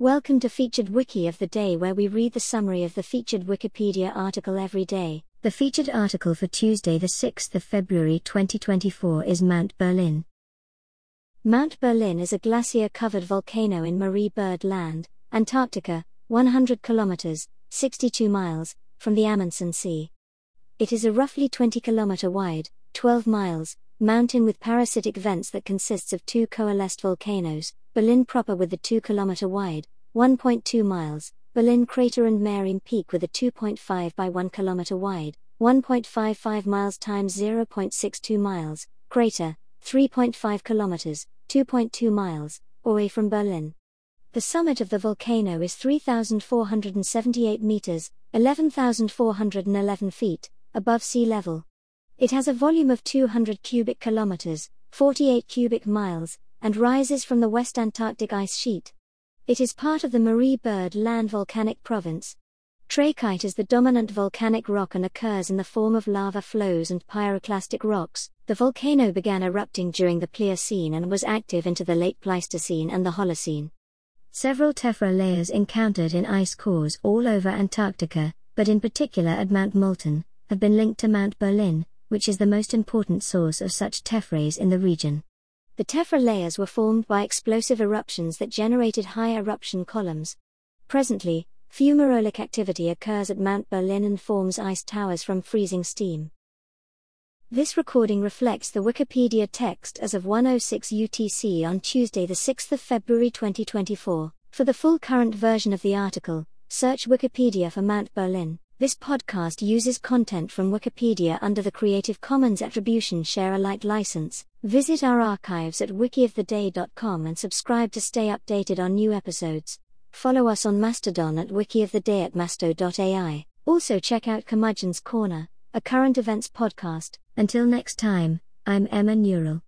Welcome to Featured Wiki of the Day, where we read the summary of the featured Wikipedia article every day. The featured article for Tuesday, the 6th of February 2024, is Mount Berlin. Mount Berlin is a glacier covered volcano in Marie Byrd Land, Antarctica, 100 kilometers, 62 miles, from the Amundsen Sea. It is a roughly 20 kilometer wide, 12 miles, mountain with parasitic vents that consists of two coalesced volcanoes, Berlin proper with the 2 km wide, 1.2 miles, Berlin crater and Merrem Peak with a 2.5 by 1 km wide, 1.55 miles times 0.62 miles, crater, 3.5 km, 2.2 miles, away from Berlin. The summit of the volcano is 3,478 meters, 11,411 feet, above sea level. It has a volume of 200 cubic kilometers, 48 cubic miles, and rises from the West Antarctic ice sheet. It is part of the Marie Byrd Land Volcanic Province. Trachyte is the dominant volcanic rock and occurs in the form of lava flows and pyroclastic rocks. The volcano began erupting during the Pliocene and was active into the late Pleistocene and the Holocene. Several tephra layers encountered in ice cores all over Antarctica, but in particular at Mount Moulton, have been linked to Mount Berlin, which is the most important source of such tephras in the region. The tephra layers were formed by explosive eruptions that generated high eruption columns. Presently, fumarolic activity occurs at Mount Berlin and forms ice towers from freezing steam. This recording reflects the Wikipedia text as of 106 UTC on Tuesday, the 6th of February 2024. For the full current version of the article, search Wikipedia for Mount Berlin. This podcast uses content from Wikipedia under the Creative Commons Attribution Share Alike license. Visit our archives at wikioftheday.com and subscribe to stay updated on new episodes. Follow us on Mastodon at wikioftheday at masto.ai. Also check out Curmudgeon's Corner, a current events podcast. Until next time, I'm Emma Neural.